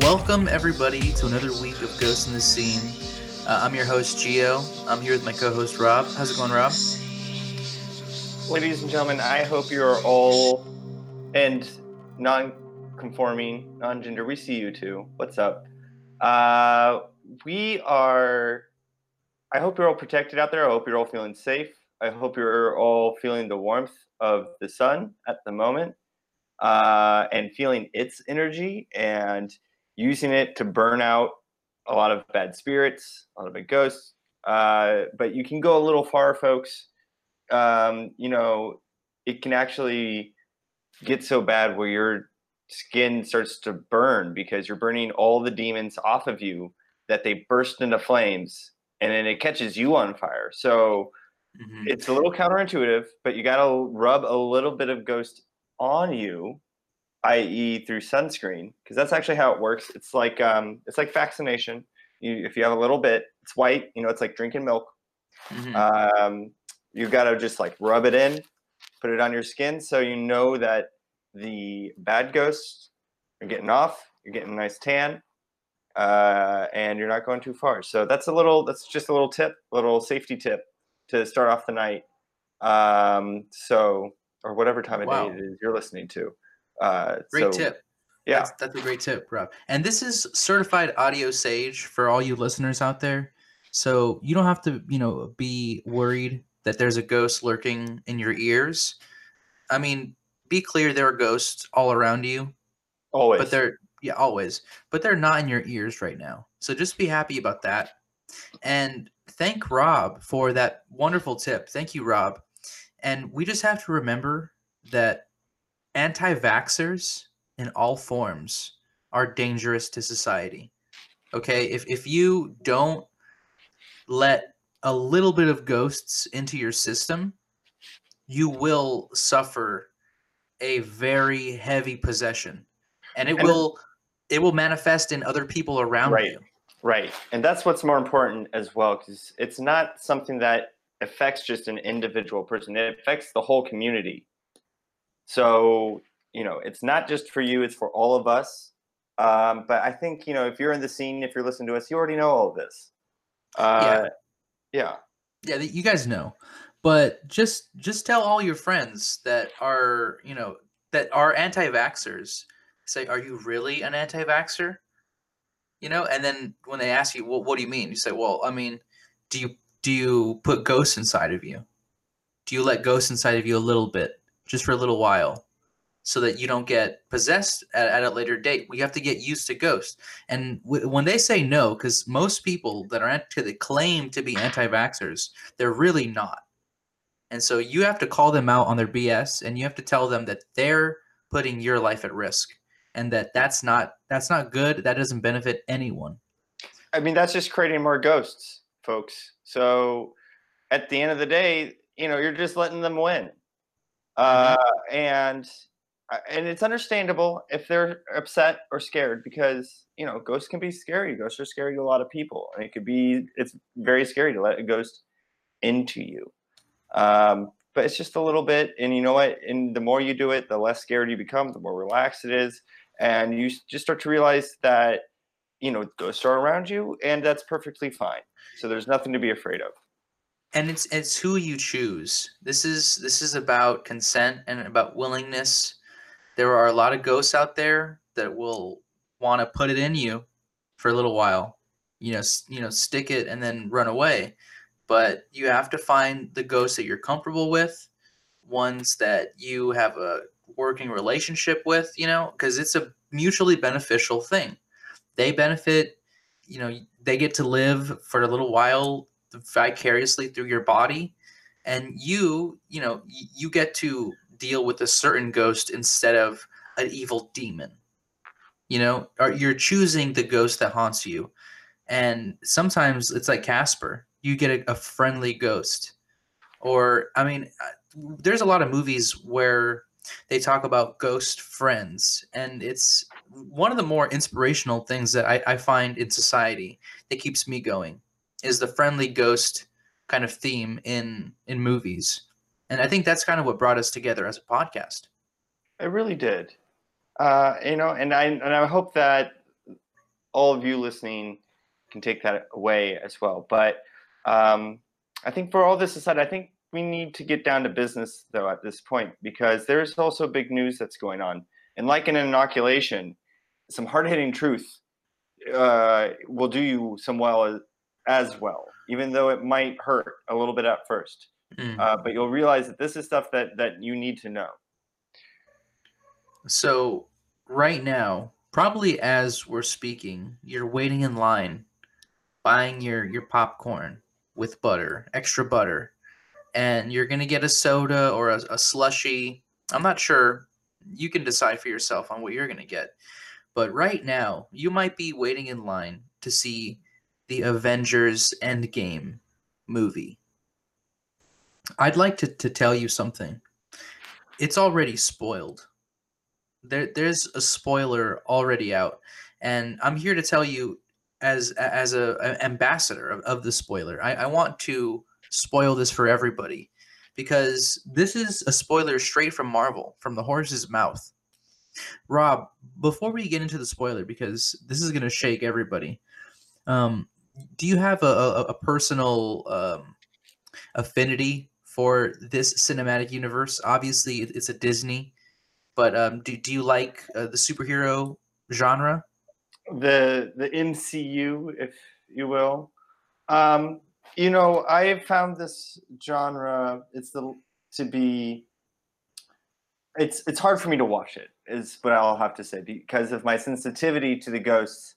Welcome, everybody, to another week of Ghost in the Scene. Uh, I'm your host, Geo. I'm here with my co host, Rob. How's it going, Rob? Ladies and gentlemen, I hope you're all and non-conforming, non-gender. We see you too. What's up? Uh, we are. I hope you're all protected out there. I hope you're all feeling safe. I hope you're all feeling the warmth of the sun at the moment, uh, and feeling its energy and using it to burn out a lot of bad spirits, a lot of bad ghosts. Uh, but you can go a little far, folks. Um, you know, it can actually get so bad where your skin starts to burn because you're burning all the demons off of you that they burst into flames and then it catches you on fire. So mm-hmm. it's a little counterintuitive, but you got to rub a little bit of ghost on you i.e., through sunscreen, because that's actually how it works. It's like um, it's like vaccination. You, if you have a little bit, it's white. You know, it's like drinking milk. Mm-hmm. Um, you've got to just like rub it in, put it on your skin, so you know that the bad ghosts are getting off. You're getting a nice tan, uh, and you're not going too far. So that's a little. That's just a little tip, a little safety tip to start off the night. Um, so or whatever time of wow. day it is you're listening to. Uh, great so, tip. Yeah, that's, that's, a great tip, Rob. And this is certified audio sage for all you listeners out there. So you don't have to, you know, be worried that there's a ghost lurking in your ears. I mean, be clear there are ghosts all around you. Always. But they're yeah, always. But they're not in your ears right now. So just be happy about that. And thank Rob for that wonderful tip. Thank you, Rob. And we just have to remember that anti vaxxers in all forms are dangerous to society. Okay. If, if you don't let a little bit of ghosts into your system, you will suffer a very heavy possession. And it and will it will manifest in other people around right, you. Right. And that's what's more important as well, because it's not something that affects just an individual person. It affects the whole community. So, you know, it's not just for you, it's for all of us. Um, but I think, you know, if you're in the scene, if you're listening to us, you already know all of this. Uh, yeah. Yeah. Yeah. You guys know. But just just tell all your friends that are, you know, that are anti vaxxers. Say, are you really an anti vaxxer? You know, and then when they ask you, well, what do you mean? You say, well, I mean, do you do you put ghosts inside of you? Do you let ghosts inside of you a little bit? Just for a little while so that you don't get possessed at, at a later date. We have to get used to ghosts. And w- when they say no, because most people that are anti- that claim to be anti-vaxxers, they're really not. And so you have to call them out on their BS, and you have to tell them that they're putting your life at risk, and that that's not that's not good. That doesn't benefit anyone. I mean, that's just creating more ghosts, folks. So at the end of the day, you know, you're just letting them win. Mm-hmm. Uh, and uh, and it's understandable if they're upset or scared because you know ghosts can be scary. Ghosts are scary to a lot of people, and it could be it's very scary to let a ghost into you. Um, but it's just a little bit, and you know what? And the more you do it, the less scared you become, the more relaxed it is, and you just start to realize that you know ghosts are around you, and that's perfectly fine. So there's nothing to be afraid of and it's it's who you choose. This is this is about consent and about willingness. There are a lot of ghosts out there that will want to put it in you for a little while. You know, you know, stick it and then run away. But you have to find the ghosts that you're comfortable with, ones that you have a working relationship with, you know, because it's a mutually beneficial thing. They benefit, you know, they get to live for a little while vicariously through your body and you you know you get to deal with a certain ghost instead of an evil demon. You know or you're choosing the ghost that haunts you and sometimes it's like casper you get a, a friendly ghost. Or I mean, uh, there's a lot of movies where they talk about ghost friends, and it's one of the more inspirational things that I, I find in society that keeps me going is the friendly ghost kind of theme in in movies, and I think that's kind of what brought us together as a podcast. It really did, uh, you know, and I and I hope that all of you listening can take that away as well. But um, I think for all this aside, I think we need to get down to business though at this point because there's also big news that's going on. And like an inoculation, some hard hitting truth uh, will do you some well as, well, even though it might hurt a little bit at first. Mm. Uh, but you'll realize that this is stuff that that you need to know. So right now, probably as we're speaking, you're waiting in line, buying your your popcorn with butter, extra butter, and you're gonna get a soda or a, a slushy. I'm not sure. You can decide for yourself on what you're gonna get. But right now, you might be waiting in line to see the Avengers Endgame movie. I'd like to, to tell you something. It's already spoiled. There, there's a spoiler already out, and I'm here to tell you, as as a, a ambassador of, of the spoiler, I, I want to spoil this for everybody because this is a spoiler straight from Marvel, from the horse's mouth. Rob, before we get into the spoiler, because this is going to shake everybody, um, do you have a, a, a personal um, affinity for this cinematic universe? Obviously, it's a Disney, but um, do, do you like uh, the superhero genre? The the MCU, if you will. Um, you know, I found this genre it's the to be it's it's hard for me to watch it is what I'll have to say because of my sensitivity to the ghosts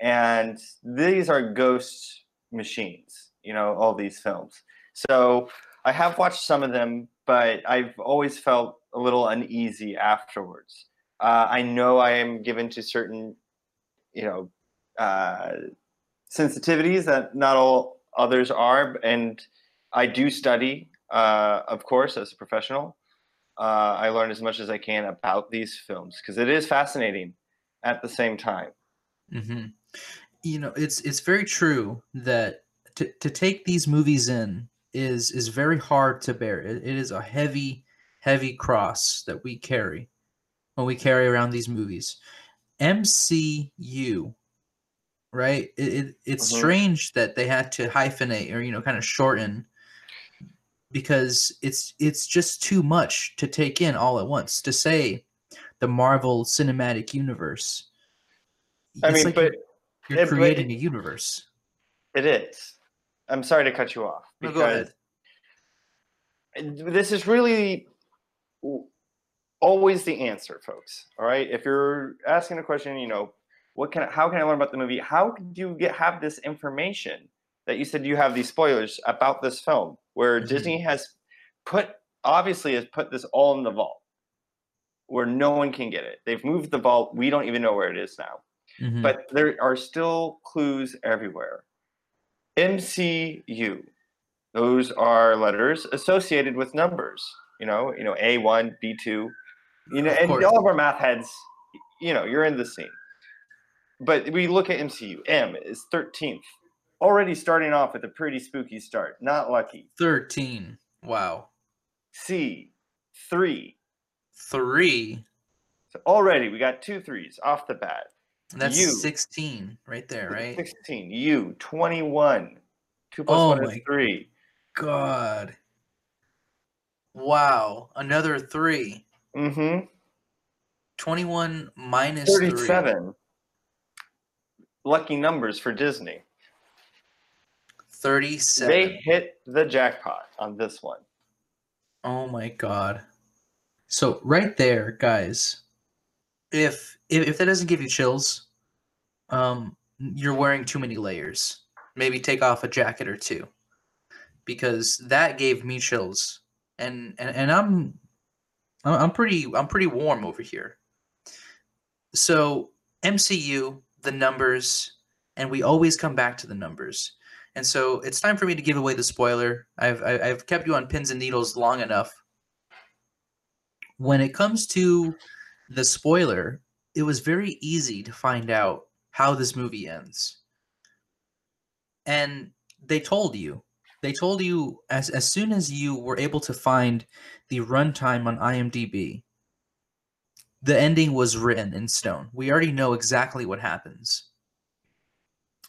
and these are ghost machines you know all these films so I have watched some of them but I've always felt a little uneasy afterwards uh, I know I am given to certain you know uh, sensitivities that not all others are and I do study uh, of course as a professional uh, I learn as much as I can about these films because it is fascinating at the same time. Mm-hmm. You know, it's it's very true that to, to take these movies in is is very hard to bear. It, it is a heavy, heavy cross that we carry when we carry around these movies. MCU, right? It, it it's mm-hmm. strange that they had to hyphenate or you know kind of shorten because it's it's just too much to take in all at once. To say the Marvel Cinematic Universe, I mean, like but you're, you're creating a universe. It is. I'm sorry to cut you off because no, this is really always the answer, folks. All right, if you're asking a question, you know, what can how can I learn about the movie? How did you get have this information that you said you have these spoilers about this film? where mm-hmm. Disney has put obviously has put this all in the vault where no one can get it. They've moved the vault. We don't even know where it is now. Mm-hmm. But there are still clues everywhere. MCU. Those are letters associated with numbers. You know, you know, A1, B2. You know, of and course. all of our math heads, you know, you're in the scene. But we look at MCU. M is 13th already starting off with a pretty spooky start. Not lucky. 13. Wow. C, three. Three. So already we got two threes off the bat. That's U, 16 right there, right? 16. You, 21. Two plus oh one is three. God. Wow. Another three. Mm-hmm. 21 minus 37. Three. Lucky numbers for Disney. 37. They hit the jackpot on this one. Oh my god. So right there, guys, if if, if that doesn't give you chills, um you're wearing too many layers. Maybe take off a jacket or two. Because that gave me chills. And and, and I'm I'm pretty I'm pretty warm over here. So MCU, the numbers, and we always come back to the numbers And so it's time for me to give away the spoiler. I've I've kept you on pins and needles long enough. When it comes to the spoiler, it was very easy to find out how this movie ends. And they told you. They told you as as soon as you were able to find the runtime on IMDb, the ending was written in stone. We already know exactly what happens.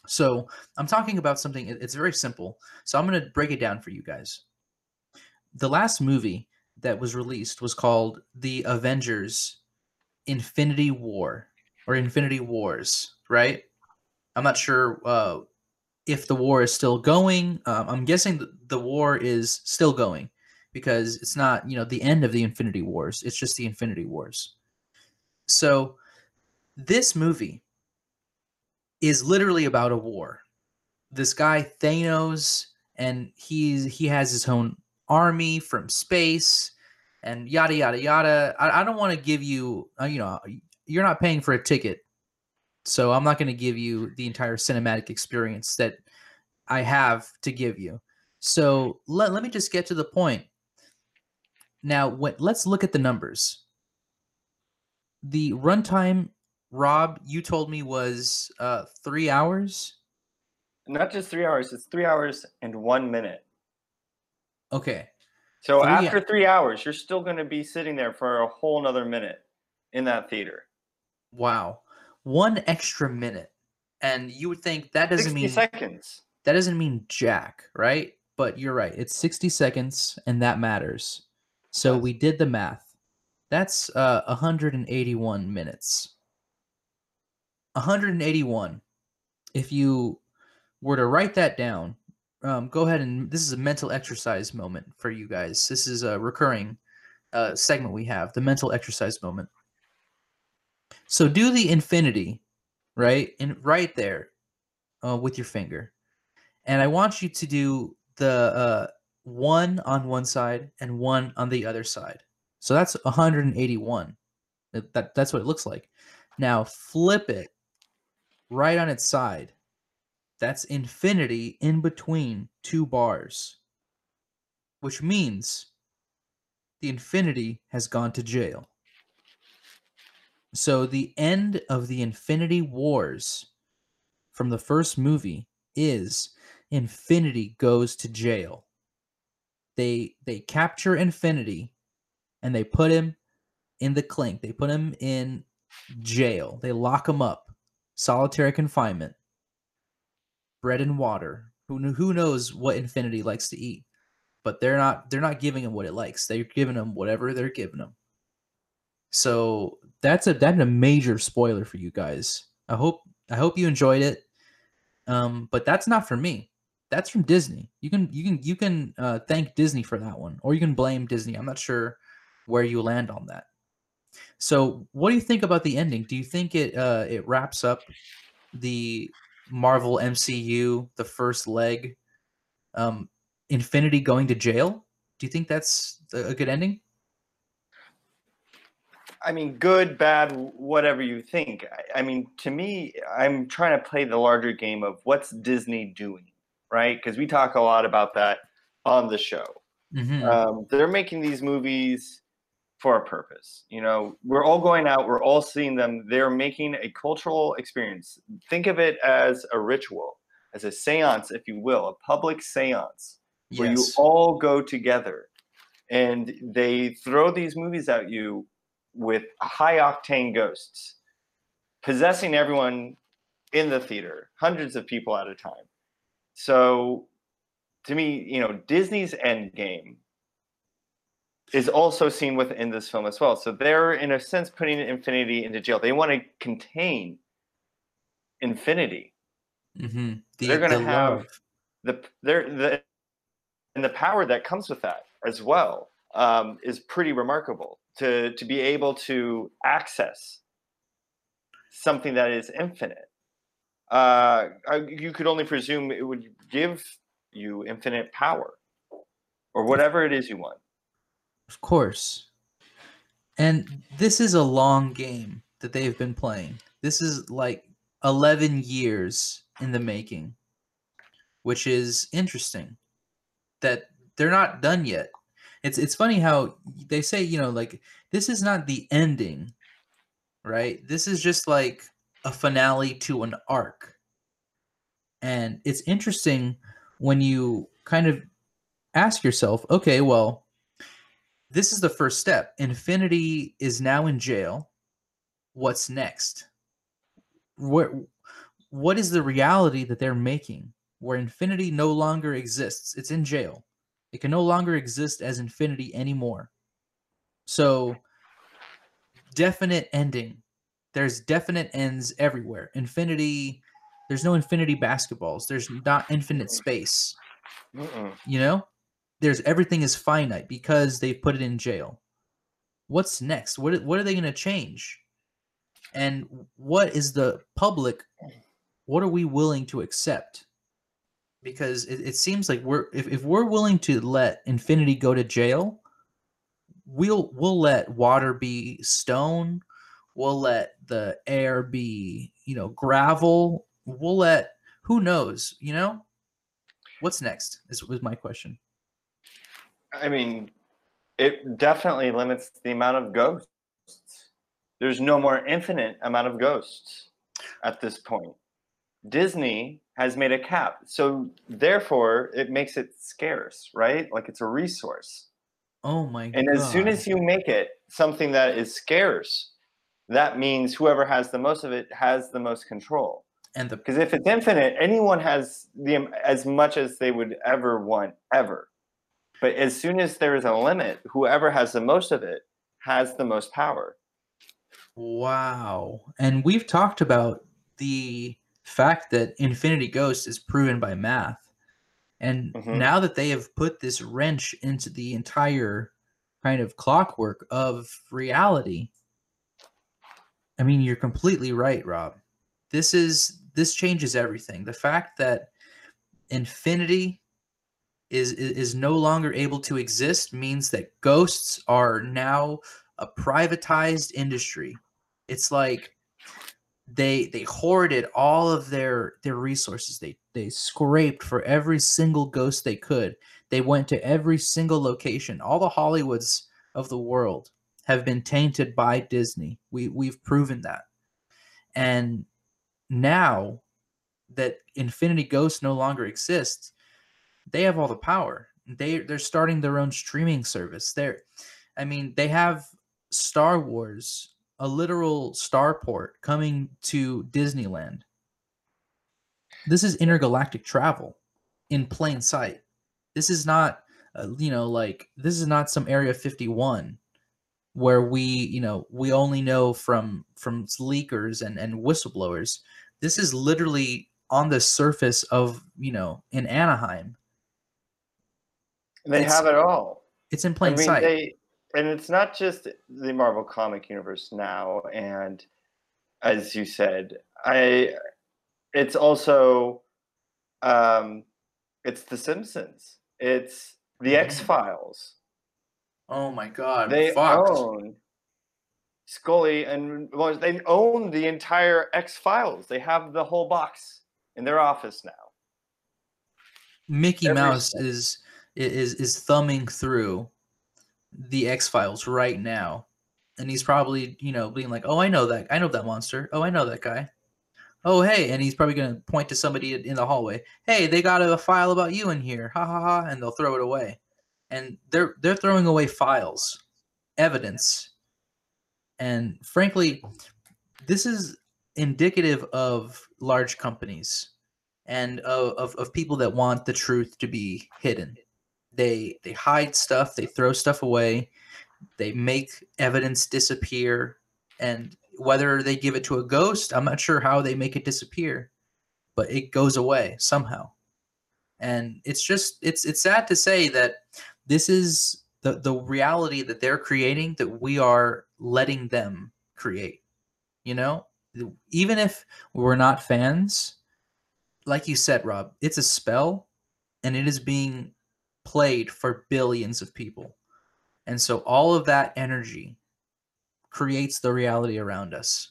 So I'm talking about something, it- it's very simple. So I'm going to break it down for you guys. The last movie that was released was called The Avengers Infinity War or Infinity Wars, right? I'm not sure uh, if the war is still going. Um, I'm guessing th- the war is still going because it's not, you know, the end of the Infinity Wars. It's just the Infinity Wars. So this movie is literally about a war. This guy Thanos, and he's he has his own army from space, and yada yada yada. I, I don't want to give you, uh, you know, you're not paying for a ticket, so I'm not going to give you the entire cinematic experience that I have to give you. So let, let me just get to the point. Now, when, let's look at the numbers. The runtime Rob, you told me was uh three hours. Not just three hours, it's three hours and one minute. Okay. So Three- after three hours, you're still going to be sitting there for a whole nother minute in that theater. Wow. One extra minute. And you would think that doesn't 60 mean seconds. that doesn't mean jack, right? But you're right. It's 60 seconds and that matters. So we did the math. That's uh 181 minutes. 181. If you were to write that down, um, go ahead and this is a mental exercise moment for you guys. This is a recurring uh, segment we have, the mental exercise moment. So do the infinity, right? And right there uh, with your finger. And I want you to do the uh, one on one side and one on the other side. So that's 181. That, that, that's what it looks like. Now flip it right on its side. That's infinity in between two bars, which means the infinity has gone to jail. So the end of the Infinity Wars from the first movie is Infinity goes to jail. They they capture Infinity and they put him in the clink. They put him in jail. They lock him up. Solitary confinement. Bread and water. Who who knows what Infinity likes to eat? But they're not they're not giving him what it likes. They're giving him whatever they're giving him. So that's a that's a major spoiler for you guys. I hope I hope you enjoyed it. Um, but that's not for me. That's from Disney. You can you can you can uh, thank Disney for that one, or you can blame Disney. I'm not sure where you land on that. So, what do you think about the ending? Do you think it uh, it wraps up the Marvel MCU, the first leg, um, Infinity going to jail? Do you think that's a good ending? I mean, good, bad, whatever you think. I, I mean, to me, I'm trying to play the larger game of what's Disney doing, right? Because we talk a lot about that on the show. Mhm. Um, they're making these movies for a purpose. You know, we're all going out, we're all seeing them. They're making a cultural experience. Think of it as a ritual, as a seance, if you will, a public seance where you all go together and they throw these movies at you with high octane ghosts possessing everyone in the theater hundreds of people at a time so to me you know disney's end game is also seen within this film as well so they're in a sense putting infinity into jail they want to contain infinity Mhm. The, they're gonna the have- love. the there the and the power that comes with that as well um, is pretty remarkable to to be able to access something that is infinite. Uh, I- you could only presume it would give you infinite power or whatever it is you want. Of course. And this is a long game that they've been playing. This is like 11 years in the making which is interesting that they're not done yet. It's it's funny how they say, you know, like this is not the ending, right? This is just like a finale to an arc. And it's interesting when you kind of ask yourself, okay, well, this is the first step. Infinity is now in jail. What's next? What what is the reality that they're making where infinity no longer exists? It's in jail. It can no longer exist as infinity anymore. So definite ending. There's definite ends everywhere. Infinity there's no infinity basketballs. There's not infinite space. Mm-mm. You know? There's everything is finite because they've put it in jail. What's next? What what are they going to change? And what is the public what are we willing to accept? Because it, it seems like we're if, if we're willing to let infinity go to jail, we'll we'll let water be stone, we'll let the air be, you know, gravel, we'll let who knows, you know? What's next? Is was my question. I mean, it definitely limits the amount of ghosts. There's no more infinite amount of ghosts at this point. Disney has made a cap. So therefore it makes it scarce, right? Like it's a resource. Oh my god. And as soon as you make it something that is scarce, that means whoever has the most of it has the most control. and the Because if it's infinite, anyone has the as much as they would ever want ever. But as soon as there is a limit, whoever has the most of it has the most power. Wow. And we've talked about the fact that Infinity Ghost is proven by math. And Mhm. now that they have put this wrench into the entire kind of clockwork of reality, I mean, you're completely right, Rob. This is this changes everything. The fact that infinity is is is no longer able to exist means that ghosts are now a privatized industry. It's like they they hoarded all of their their resources. They they scraped for every single ghost they could. They went to every single location. All the Hollywoods of the world have been tainted by Disney. We we've proven that. And now that Infinity Ghost no longer exists, they have all the power. They they're starting their own streaming service. They're I mean, they have Star Wars, a literal starport coming to Disneyland. This is intergalactic travel in plain sight. This is not uh, you know like this is not some area 51 where we you know we only know from from leakers and and whistleblowers this is literally on the surface of you know in anaheim They It's- have it all. it's in plain I mean, sight they, and it's not just the Marvel comic universe now, and as you said, I, it's also, um, it's The Simpsons, it's The. X Files. oh my god They own Scully, and well, they own the entire X Files. They have the whole box in their office now. mickey every mouse step. is is is thumbing through the x-files right now. And he's probably you know being like oh i know that i know that monster. Oh i know that guy. Oh hey and he's probably going to point to somebody in the hallway. Hey they got a file about you in here. Ha ha ha and they'll throw it away. And they're they're throwing away files evidence. And frankly this is indicative of large companies and of, of, of people that want the truth to be hidden they they hide stuff they throw stuff away they make evidence disappear and whether they give it to a ghost i'm not sure how they make it disappear but it goes away somehow. And it's just it's it's sad to say that this is the the reality that they're creating that we are letting them create you know? Even if we're not fans like you said rob it's a spell and it is being played for billions of people and so all of that energy creates the reality around us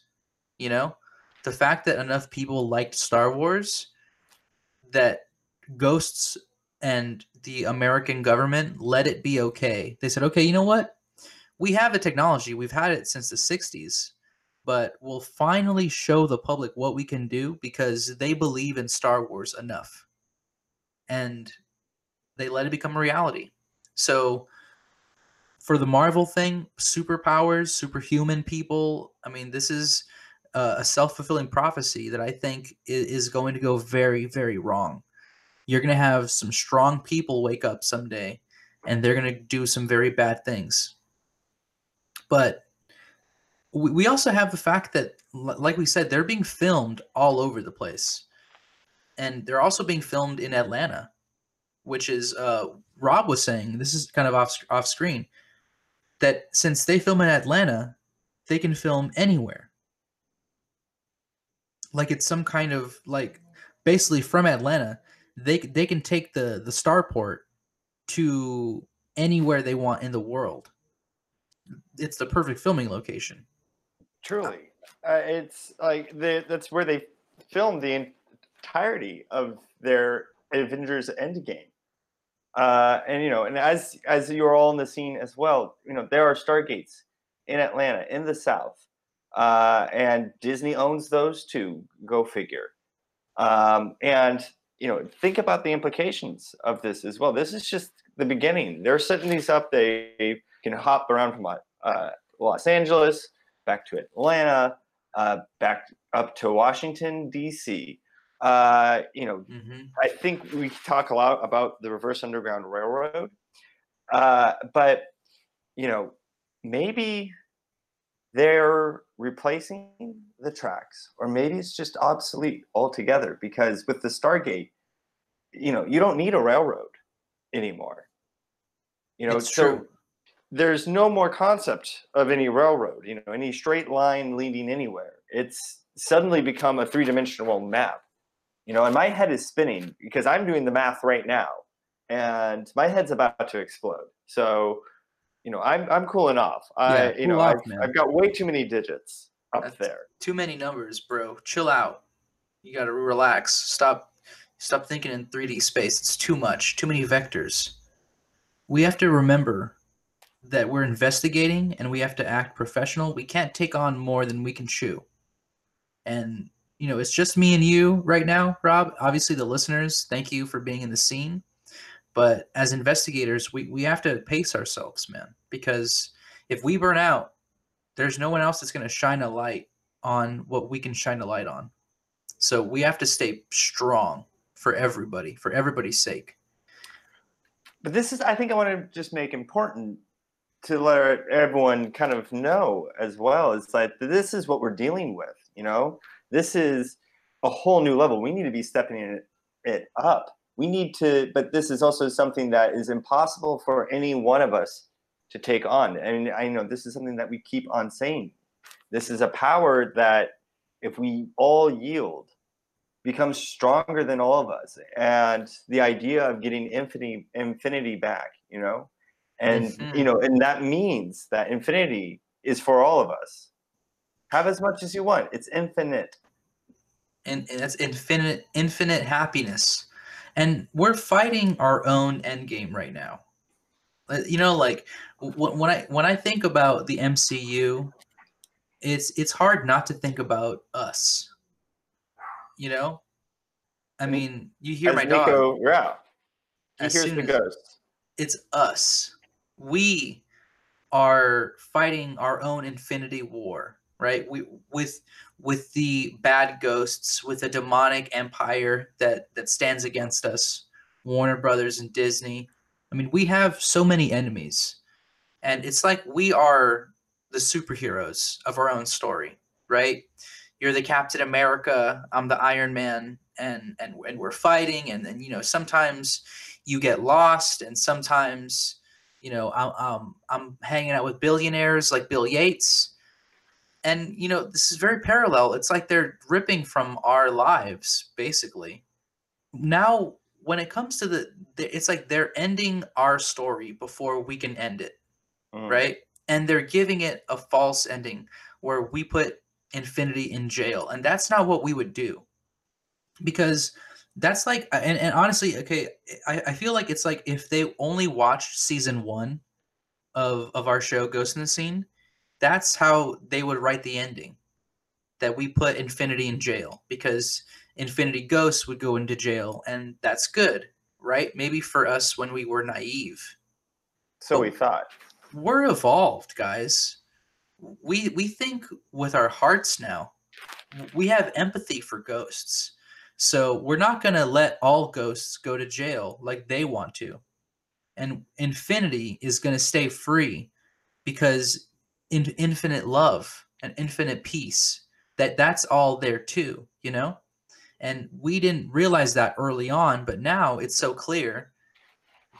you know the fact that enough people liked star wars that ghosts and the American government let it be okay. They said, okay, you know what? We have a technology. We've had it since the 60s, but we'll finally show the public what we can do because they believe in Star Wars enough. And they let it become a reality. So for the Marvel thing, superpowers, superhuman people, I mean, this is a self-fulfilling prophecy that I think is going to go very, very wrong you're going to have some strong people wake up someday and they're going to do some very bad things. But we also have the fact that, like we said, they're being filmed all over the place. And they're also being filmed in Atlanta, which is, uh, Rob was saying, this is kind of off, off screen, that since they film in Atlanta, they can film anywhere. Like it's some kind of, like, basically from Atlanta, they they can take the the starport to anywhere they want in the world. It's the perfect filming location. Truly, uh, it's like the, that's where they filmed the entirety of their Avengers Endgame. Uh, and you know, and as as you're all in the scene as well, you know there are stargates in Atlanta, in the South, uh, and Disney owns those too. Go figure. Um, and you know, think about the implications of this as well. This is just the beginning. They're setting these up. They can hop around from uh, Los Angeles back to Atlanta, uh, back up to Washington D.C. Uh, you know, mm-hmm. I think we talk a lot about the reverse underground railroad, uh, but you know, maybe they're replacing the tracks or maybe it's just obsolete altogether because with the stargate you know you don't need a railroad anymore you know it's so true. there's no more concept of any railroad you know any straight line leading anywhere it's suddenly become a three-dimensional map you know and my head is spinning because i'm doing the math right now and my head's about to explode so you know, I'm I'm cooling off. Yeah, I you know off, I've, I've, got way too many digits up That's there. Too many numbers, bro. Chill out. You got to relax. Stop stop thinking in 3D space. It's too much. Too many vectors. We have to remember that we're investigating and we have to act professional. We can't take on more than we can chew. And you know, it's just me and you right now, Rob. Obviously the listeners, thank you for being in the scene. But as investigators, we, we have to pace ourselves, man, because if we burn out, there's no one else that's going to shine a light on what we can shine a light on. So we have to stay strong for everybody, for everybody's sake. But this is, I think I want to just make important to let everyone kind of know as well. It's like this is what we're dealing with, you know? This is a whole new level. We need to be stepping it, it up. We need to but this is also something that is impossible for any one of us to take on. And i know this is something that we keep on saying. This is a power that if we all yield becomes stronger than all of us. And the idea of getting infinity infinity back you know? And mm-hmm. you know and that means that infinity is for all of us have as much as you want it's infinite and, and that's infinite infinite happiness and we're fighting our own end game right now. Uh, you know, like when I when I think about the MCU, it's it's hard not to think about us. You know, I mean, you hear As my Nico, dog. Yeah, he as hears the ghost. It's us. We are fighting our own infinity war, right? We with with the bad ghosts, with a demonic empire that that stands against us, Warner Brothers and Disney. I mean, we have so many enemies, and it's like we are the superheroes of our own story, right? You're the Captain America, I'm the Iron Man, and and and we're fighting, and then you know sometimes you get lost, and sometimes you know I'm um, I'm, I'm hanging out with billionaires like Bill Yates and you know this is very parallel. It's like they're ripping from our lives basically. Now when it comes to the it's like they're ending our story before we can end it mm. right? And they're giving it a false ending where we put infinity in jail and that's not what we would do. Because that's like and, and honestly okay I, I feel like it's like if they only watched season one of of our show ghost in the scene that's how they would write the ending that we put infinity in jail because infinity ghost would go into jail and that's good right? Maybe for us when we were naive. So But- we thought. we're evolved guys. We we think with our hearts now we have empathy for ghosts. So we're not going to let all ghosts go to jail like they want to. And infinity is going to stay free because in infinite love and infinite peace that that's all there too you know? And we didn't realize that early on but now it's so clear.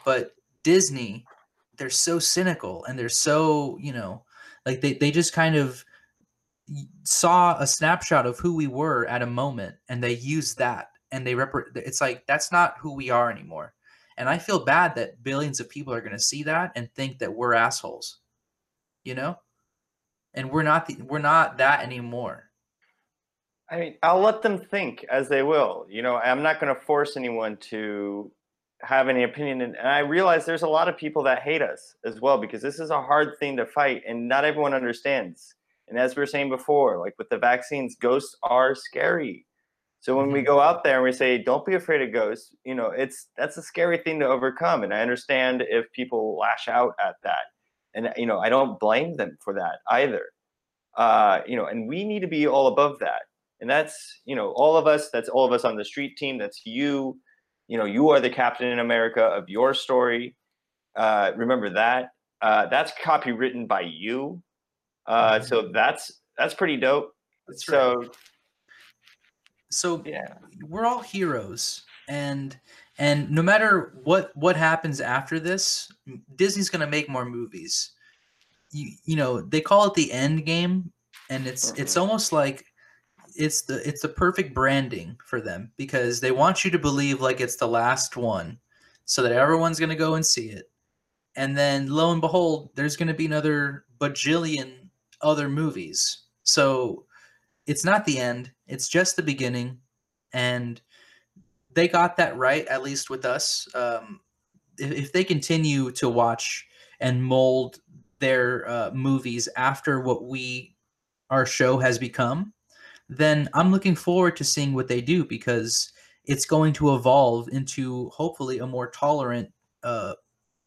But disney they're so cynical and they're so you know like they, they just kind of saw a snapshot of who we were at a moment and they used that and they rep- it's like that's not who we are anymore. And i feel bad that billions of people are going to see that and think that we're assholes you know and we're not the, we're not that anymore I mean, I'll let them think as they will. You know, I'm not going to force anyone to have any opinion. And, I realize there's a lot of people that hate us as well because this is a hard thing to fight and not everyone understands. And as we were saying before, like with the vaccines, ghosts are scary. So when we Mhm. go out there and we say, don't be afraid of ghosts, you know, it's that's a scary thing to overcome. And I understand if people lash out at that. And, you know, I don't blame them for that either. Uh, you know, and we need to be all above that. And that's you know all of us that's all of us on the street team that's you. You know you are the captain america of your story. Uh, remember that. Uh, that's copywritten by you. Uh, so that's that's pretty dope. That's so so yeah. we're all heroes and and no matter what what happens after this disney's going to make more movies. You, you know they call it the end game and it's it's Mhm. almost like it's the it's the perfect branding for them because they want you to believe like it's the last one so that everyone's going to go and see it. And then lo and behold there's going to be another bajillion other movies. So it's not the end it's just the beginning and they got that right at least with us um, if, if they continue to watch and mold their uh, movies after what we our show has become then i'm looking forward to seeing what they do because it's going to evolve into hopefully a more tolerant uh,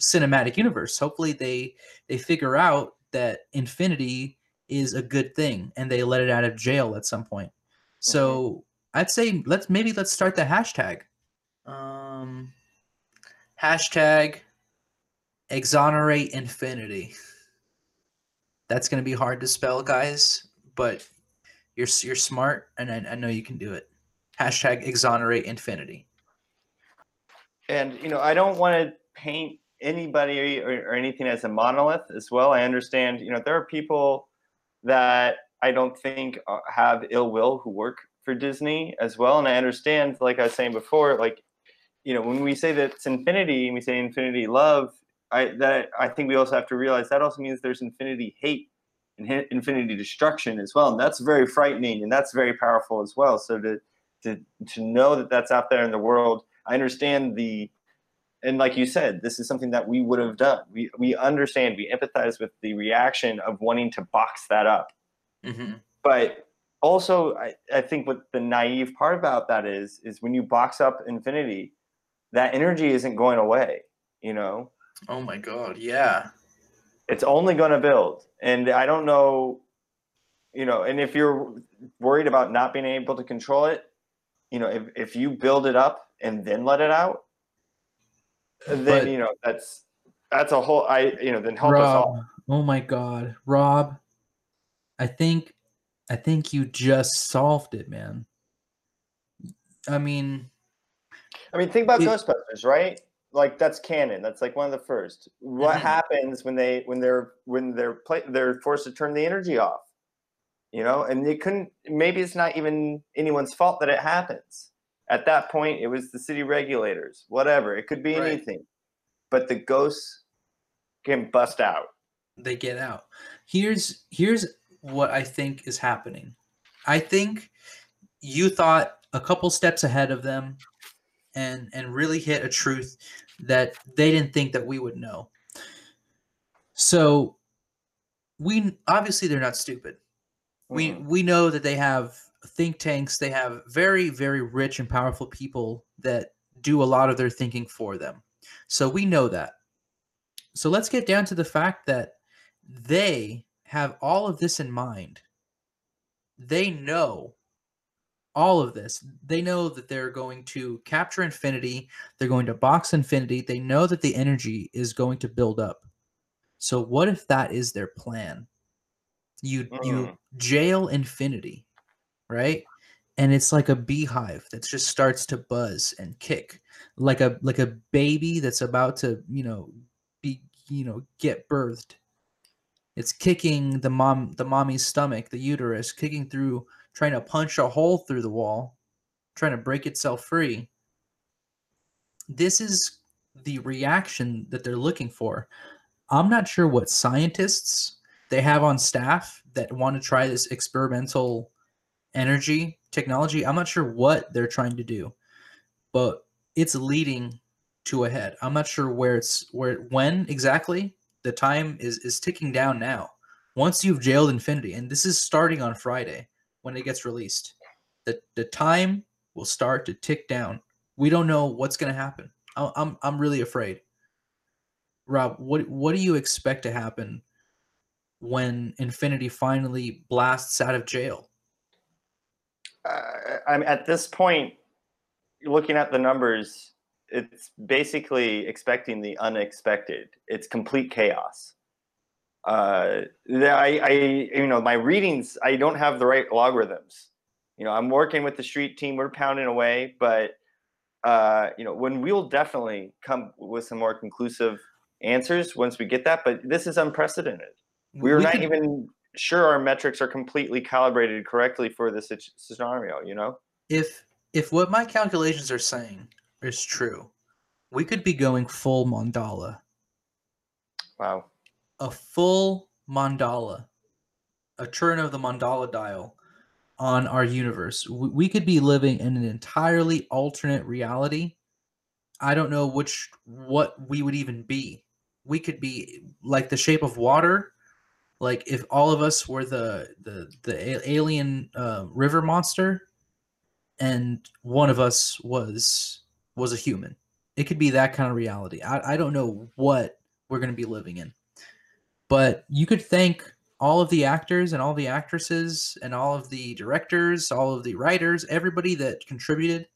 cinematic universe. Hopefully they they figure out that infinity is a good thing and they let it out of jail at some point. So i'd say let's maybe let's start the hashtag. Um hashtag exonerate infinity. That's going to be hard to spell guys but you're you're smart and I, I know you can do it. Hashtag exonerate infinity. And you know i don't want to paint anybody or, or anything as a monolith as well. I understand you know there are people that i don't think uh, have ill will who work for disney as well and i understand like i was saying before like you know when we say that it's infinity and we say infinity love i that i think we also have to realize that also means there's infinity hate and infinity destruction as well and that's very frightening and that's very powerful as well. So to to to know that that's out there in the world i understand the and like you said this is something that we would have done. We we understand we empathize with the reaction of wanting to box that up. Mm-hmm. but also I, I think what the naive part about that is is when you box up infinity that energy isn't going away you know? Oh my god yeah. It's only going to build. And i don't know you know and if you're worried about not being able to control it you know if, if you build it up and then let it out then But- you know that's that's a whole i you know then help us all. oh my god. Rob i think i think you just solved it man i mean I mean, think about It- Ghostbusters, right? Like that's canon. That's like one of the first. What Mhm. happens when they when they're when they're play, they're forced to turn the energy off? You know, and they couldn't. Maybe it's not even anyone's fault that it happens. At that point, it was the city regulators. Whatever. It could be Right. anything. But the ghosts can bust out. they get out here's here's what i think is happening i think you thought a couple steps ahead of them and and really hit a truth that they didn't think that we would know. So we obviously they're not stupid. We Mhm. we know that they have think tanks, they have very very rich and powerful people that do a lot of their thinking for them. So we know that. So let's get down to the fact that they have all of this in mind. They know all of this. They know that they're going to capture infinity, they're going to box infinity. They know that the energy is going to build up. So what if that is their plan? You you Mm. jail infinity, right? And it's like a beehive that just starts to buzz and kick like a like a baby that's about to, you know, be, you know, get birthed. It's kicking the mom the mommy's stomach, the uterus, kicking through trying to punch a hole through the wall, trying to break itself free. This is the reaction that they're looking for. I'm not sure what scientists they have on staff that want to try this experimental energy technology. I'm not sure what they're trying to do, but it's leading to a head. I'm not sure where it's where when exactly. The time is is ticking down now. Once you've jailed Infinity, and this is starting on Friday when it gets released, the the time will start to tick down. We don't know what's going to happen. I- I'm I'm really afraid. Rob, what what do you expect to happen when Infinity finally blasts out of jail? uh, I'm at this point looking at the numbers. It's basically expecting the unexpected. It's complete chaos. Uh, I, I, you know, my readings. I don't have the right logarithms. You know, I'm working with the street team. We're pounding away, but uh, you know, when we'll definitely come with some more conclusive answers once we get that. But this is unprecedented. We're We not could- even sure our metrics are completely calibrated correctly for this scenario. You know. if if what my calculations are saying is true, we could be going full mandala. Wow. a full mandala, a turn of the mandala dial on our universe. We, we could be living in an entirely alternate reality. I don't know which what we would even be. We could be like the shape of water, like if all of us were the the the alien uh, river monster, and one of us was was a human. It could be that kind of reality. I, I don't know what we're going to be living in but you could thank all of the actors and all the actresses and all of the directors, all of the writers, everybody that contributed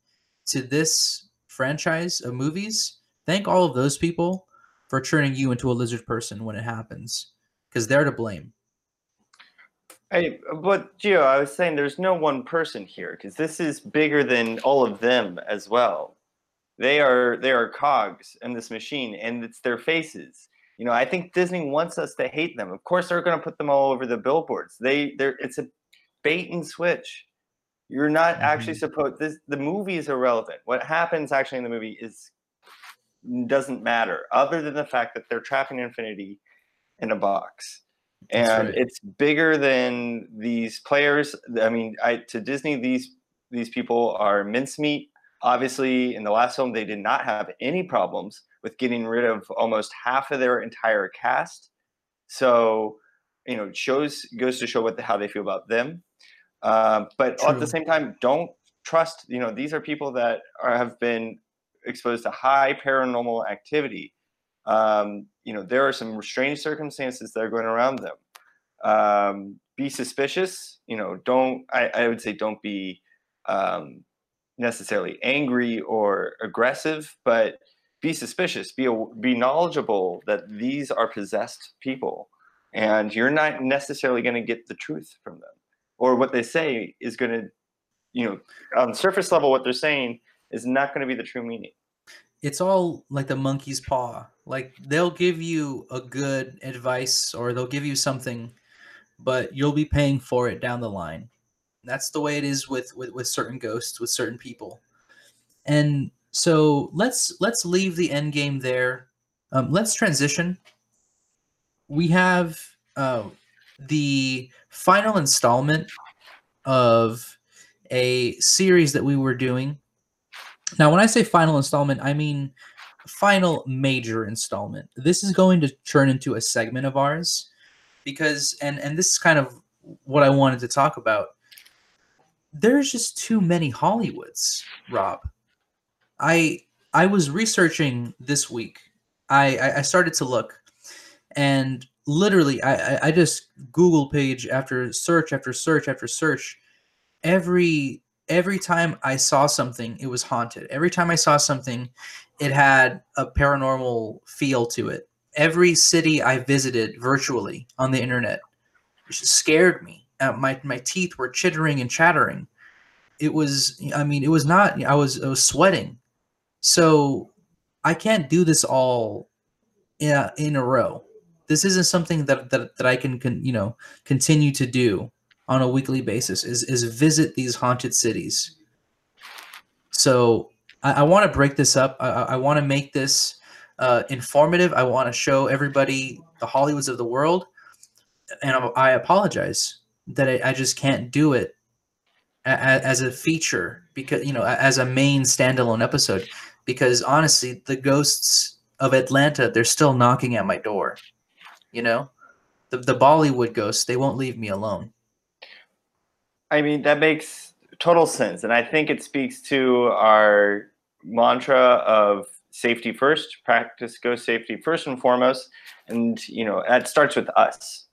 to this franchise of movies. Thank all of those people for turning you into a lizard person when it happens because they're to blame. Hey, but Gio, I was saying there's no one person here because this is bigger than all of them as well. They are they are cogs in this machine, and it's their faces. You know, I think Disney wants us to hate them. Of course, they're going to put them all over the billboards. They they're it's a bait and switch. You're not actually mm-hmm. supposed. This the movie is irrelevant. What happens actually in the movie is doesn't matter, other than the fact that they're trapping Infinity in a box and right. it's bigger than these players. I mean, I, to Disney, these these people are mincemeat. Obviously, in the last film, they did not have any problems with getting rid of almost half of their entire cast. So, you know, it shows goes to show what the, how they feel about them. Um, but at the same time, don't trust. You know, these are people that are, have been exposed to high paranormal activity. Um, you know, there are some strange circumstances that are going around them. Um, be suspicious. You know, don't. I, I would say don't be um, necessarily angry or aggressive, but be suspicious. Be a, be knowledgeable that these are possessed people, and you're not necessarily going to get the truth from them, or what they say is going to, you know, on surface level, what they're saying is not going to be the true meaning. It's all like the monkey's paw. Like they'll give you a good advice or they'll give you something, but you'll be paying for it down the line. That's the way it is with with, with certain ghosts, with certain people. And so let's let's leave the Endgame there. Um, let's transition. We have uh, the final installment of a series that we were doing Now, when I say final installment, I mean final major installment. This is going to turn into a segment of ours because and and this is kind of what I wanted to talk about. There's just too many Hollywoods, Rob. I I was researching this week. I I, started to look, and literally, I, I I just Google page after search after search after search. Every every time I saw something, it was haunted. Every time I saw something, it had a paranormal feel to it. Every city I visited virtually on the internet scared me. Uh, my my teeth were chittering and chattering. It was, I mean, it was not. I was I was sweating. So I can't do this all in, in a row. This isn't something that that, that I can, can you know continue to do on a weekly basis. Is is visit these haunted cities. So I, I want to break this up. I, I want to make this uh, informative. I want to show everybody the Hollywoods of the world, and I, I apologize that I, I, just can't do it a, a, as a feature because you know as a main standalone episode. Because honestly, the ghosts of Atlanta they're still knocking at my door. You know, the the Bollywood ghosts they won't leave me alone. I mean that makes total sense, and I think it speaks to our mantra of safety first, practice ghost safety first and foremost. And, you know, that starts with us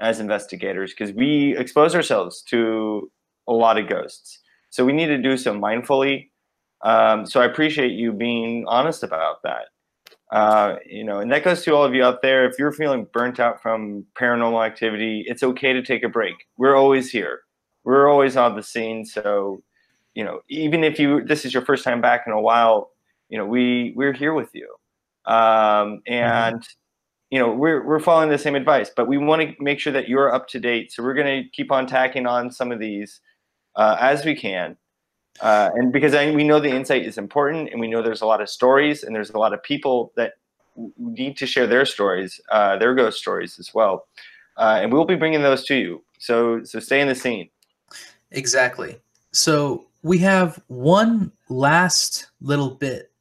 as investigators because we expose ourselves to a lot of ghosts. So we need to do so mindfully. Um, so I appreciate you being honest about that. Uh, you know, and that goes to all of you out there. If you're feeling burnt out from paranormal activity, it's okay to take a break. We're always here. We're always on the scene. So you know, even if you this is your first time back in a while, you know, we we're here with you, um, and mm-hmm. You know, we're we're following the same advice, but we want to make sure that you're up to date. So we're going to keep on tacking on some of these uh, as we can. Uh, and because I, we know the insight is important, and we know there's a lot of stories, and there's a lot of people that need to share their stories, uh, their ghost stories as well, uh, and we'll be bringing those to you. So, so stay in the scene. Exactly. So we have one last little bit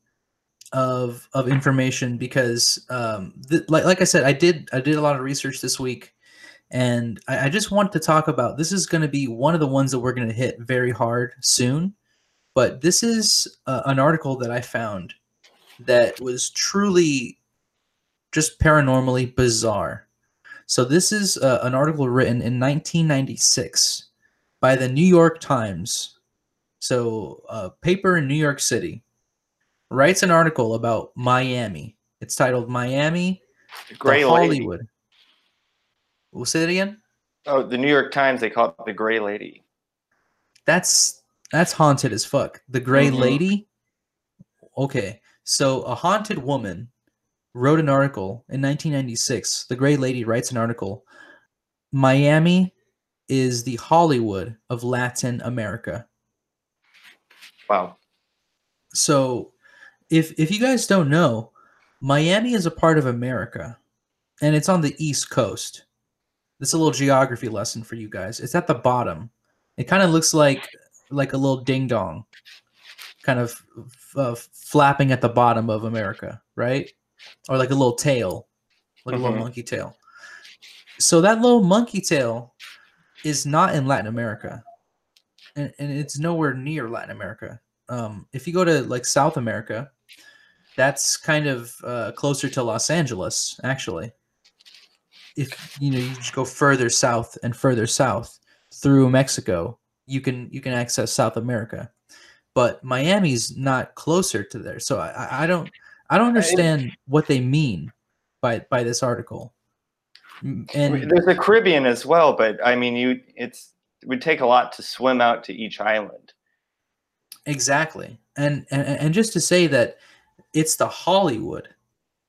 of of information because um th- like like I said I did I did a lot of research this week and I, I just want to talk about this is going to be one of the ones that we're going to hit very hard soon but this is uh, an article that I found that was truly just paranormally bizarre. So this is uh, an article written in 1996 by the New York Times. So, a uh, paper in New York City writes an article about Miami. It's titled Miami, the Gray the Hollywood. Lady. We'll say it again. Oh, the New York Times they call it the Gray Lady. That's that's haunted as fuck. The Gray mm-hmm. Lady. Okay, so a haunted woman wrote an article in 1996. The Gray Lady writes an article. Miami is the Hollywood of Latin America. Wow. So, if if you guys don't know, Miami is a part of America, and it's on the East Coast. This is a little geography lesson for you guys. It's at the bottom. It kind of looks like like a little ding dong, kind of uh, flapping at the bottom of America, right? Or like a little tail, like mm-hmm. a little mm-hmm. monkey tail. So that little monkey tail is not in Latin America and, and it's nowhere near Latin America. Um, if you go to like South America, that's kind of uh, closer to Los Angeles, actually. If you know you just go further south and further south through Mexico, you can you can access South America. But Miami's not closer to there, so I, I don't I don't understand what they mean by by this article. And there's the Caribbean as well, but I mean, you it's it would take a lot to swim out to each island. Exactly. And and, and just to say that it's the Hollywood.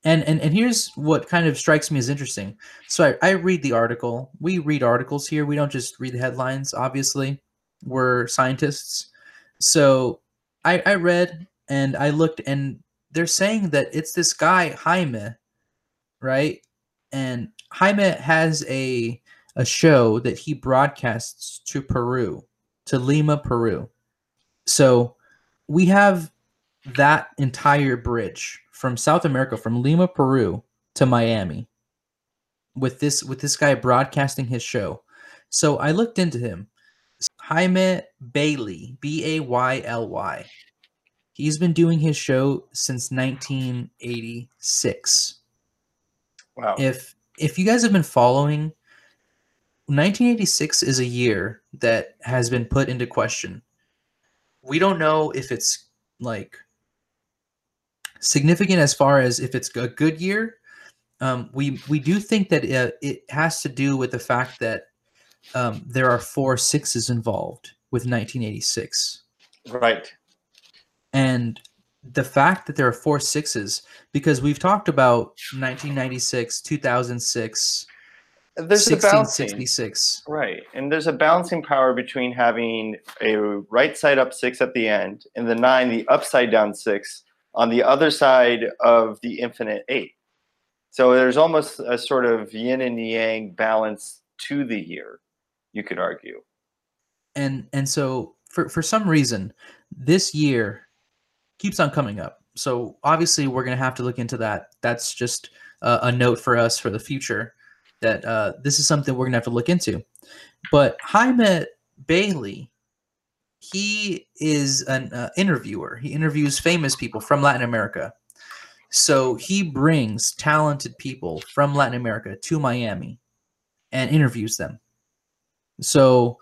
And, and and here's what kind of strikes me as interesting. So I, I read the article. We read articles here. We don't just read the headlines, obviously. We're scientists. So I, I read and I looked and they're saying that it's this guy, Jaime, right? And Jaime has a a show that he broadcasts to Peru, to Lima, Peru. So we have that entire bridge from South America, from Lima, Peru to Miami, with this with this guy broadcasting his show. So I looked into him. Jaime Bayly, B A Y L Y. He's been doing his show since 1986. Wow. If if you guys have been following 1986 is a year that has been put into question. We don't know if it's like significant as far as if it's a good year. Um, we we do think that it, it has to do with the fact that um, there are four sixes involved with 1986, right. and the fact that there are four sixes because we've talked about 1996, 2006, There's a 1666. Right. And there's a balancing power between having a right side up six at the end and the nine, the upside down six on the other side of the infinite eight. So there's almost a sort of yin and yang balance to the year, you could argue. and and so for for some reason this year keeps on coming up so obviously we're going to have to look into that that's just a note for us for the future that uh, this is something we're going to have to look into but jaime bayly he is an uh, interviewer. He interviews famous people from latin america. So he brings talented people from latin america to miami and interviews them. So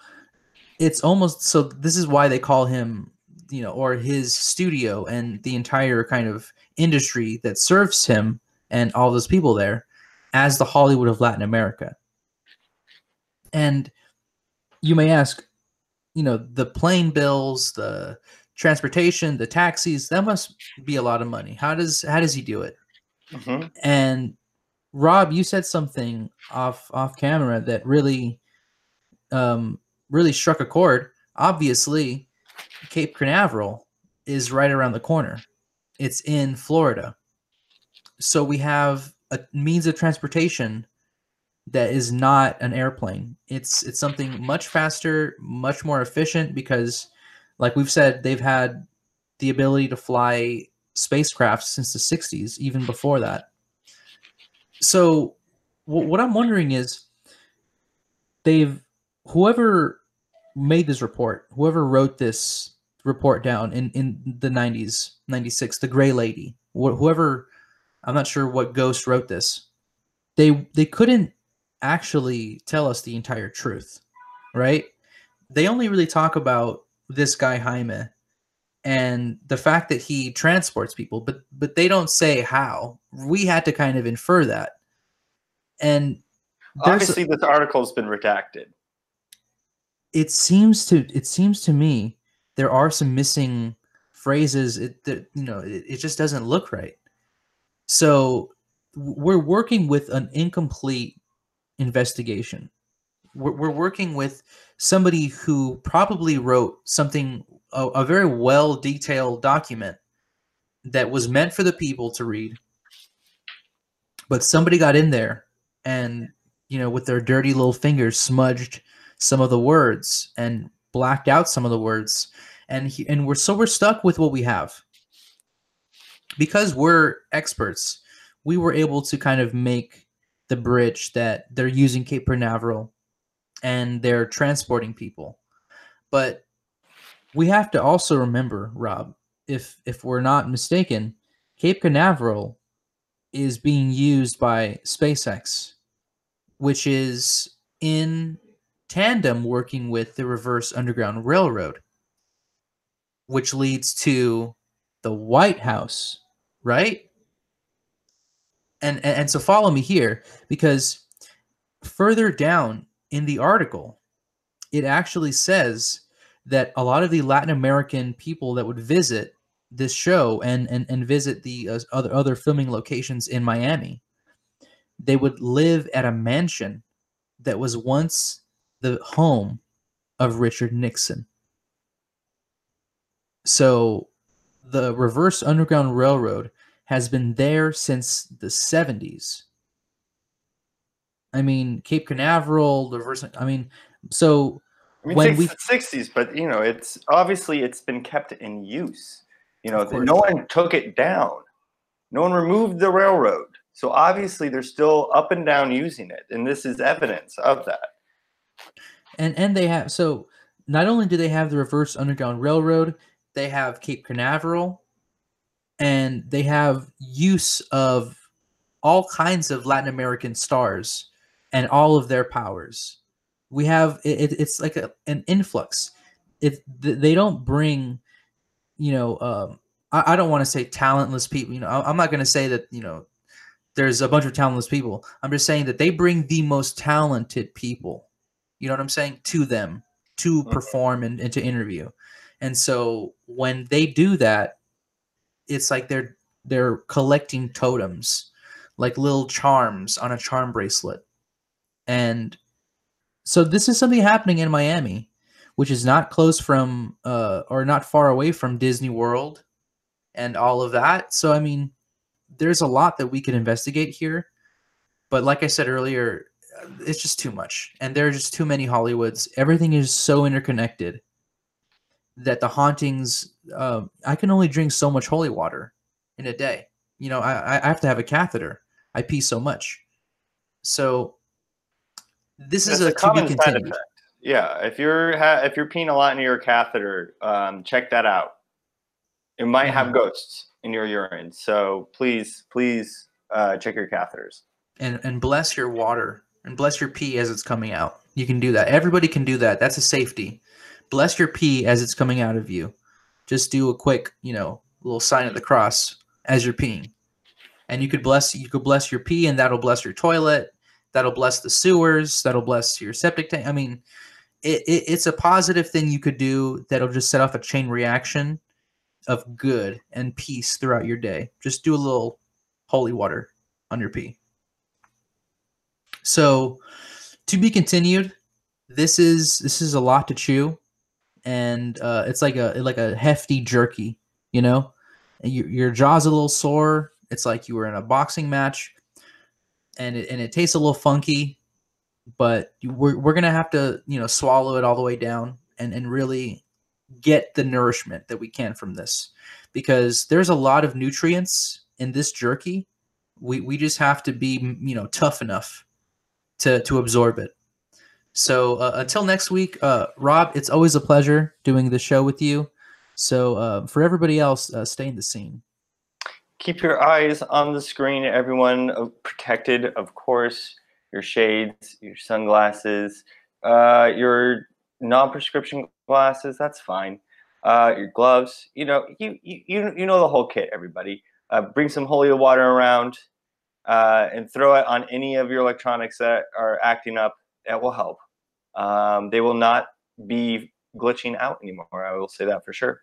it's almost so this is why they call him you know or his studio and the entire kind of industry that serves him and all those people there as the hollywood of latin america. And you may ask you know the plane bills the transportation the taxis that must be a lot of money how does how does he do it Mhm. and Rob, you said something off off camera that really um really struck a chord. Obviously, Cape Canaveral is right around the corner. It's in Florida. So we have a means of transportation that is not an airplane. It's it's something much faster, much more efficient because like we've said they've had the ability to fly spacecraft since the 60s, even before that. So, wh- what I'm wondering is, they've whoever made this report, whoever wrote this report down in in the 90s, 96, the Gray Lady, wh- whoever, I'm not sure what ghost wrote this. They they couldn't actually tell us the entire truth, right? They only really talk about this guy Jaime and the fact that he transports people but but they don't say how we had to kind of infer that and Obviously, this article's been redacted. it seems to it seems to me there are some missing phrases it that you know it, it just doesn't look right so we're working with an incomplete investigation. We're, we're working with somebody who probably wrote something a, a very well detailed document that was meant for the people to read but somebody got in there and you know with their dirty little fingers smudged some of the words and blacked out some of the words. And he, and we're so we're stuck with what we have. Because we're experts we were able to kind of make the bridge that they're using cape canaveral and they're transporting people. But we have to also remember rob if if we're not mistaken cape canaveral is being used by spacex which is in tandem working with the reverse underground railroad which leads to the white house right and and, and so follow me here because further down in the article it actually says that a lot of the latin american people that would visit this show and and, and visit the uh, other other filming locations in miami they would live at a mansion that was once the home of Richard Nixon. So the reverse underground railroad has been there since the 70s. I mean, Cape Canaveral, the reverse I mean, so I mean, When we- 60s, but you know, it's obviously it's been kept in use. You know, no one took it down. No one removed the railroad. So obviously they're still up and down using it. And this is evidence of that. and and they have so not only do they have the reverse underground railroad they have cape canaveral and they have use of all kinds of latin american stars and all of their powers. We have it, it- it's like a, an influx. It they don't bring you know um i, I don't want to say talentless people you know I, i'm not going to say that you know there's a bunch of talentless people. I'm just saying that they bring the most talented people you know what i'm saying to them to Mhm. perform and, and to interview. And so when they do that it's like they're they're collecting totems like little charms on a charm bracelet. And so this is something happening in miami which is not close from uh or not far away from disney world and all of that. So i mean there's a lot that we could investigate here. But like i said earlier it's just too much. And there are just too many hollywoods. Everything is so interconnected that the hauntings uh, i can only drink so much holy water in a day you know I, I have to have a catheter i pee so much so this is That's a, a be common side continued effect. Yeah, if you're ha- if you're peeing a lot into your catheter, um, check that out. It might have Mhm. ghosts in your urine, so please, please uh, check your catheters. and and bless your water and bless your pee as it's coming out. You can do that. Everybody can do that. That's a safety. Bless your pee as it's coming out of you. Just do a quick, you know, little sign of the cross as you're peeing. And you could bless you could bless your pee and that'll bless your toilet. That'll bless the sewers. That'll bless your septic tank. I mean, it, it, it's a positive thing you could do that'll just set off a chain reaction of good and peace throughout your day. Just do a little holy water on your pee. So, to be continued. This is this is a lot to chew, and uh, it's like a like a hefty jerky. You know, your your jaw's a little sore. It's like you were in a boxing match, and it and it tastes a little funky. But we're we're gonna have to you know swallow it all the way down and and really get the nourishment that we can from this, because there's a lot of nutrients in this jerky. We we just have to be you know tough enough to to absorb it. So uh, until next week, uh, Rob, it's always a pleasure doing the show with you. So uh, for everybody else, uh, stay in the scene. Keep your eyes on the screen, everyone. uh, Protected, of course. Your shades, your sunglasses, uh, your non-prescription glasses. That's fine. Your gloves. You know, you you you know the whole kit. Everybody, bring some holy water around, and throw it on any of your electronics that are acting up. That will help. Um, they will not be glitching out anymore. I will say that for sure.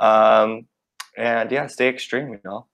Um, and yeah, stay extreme, you know.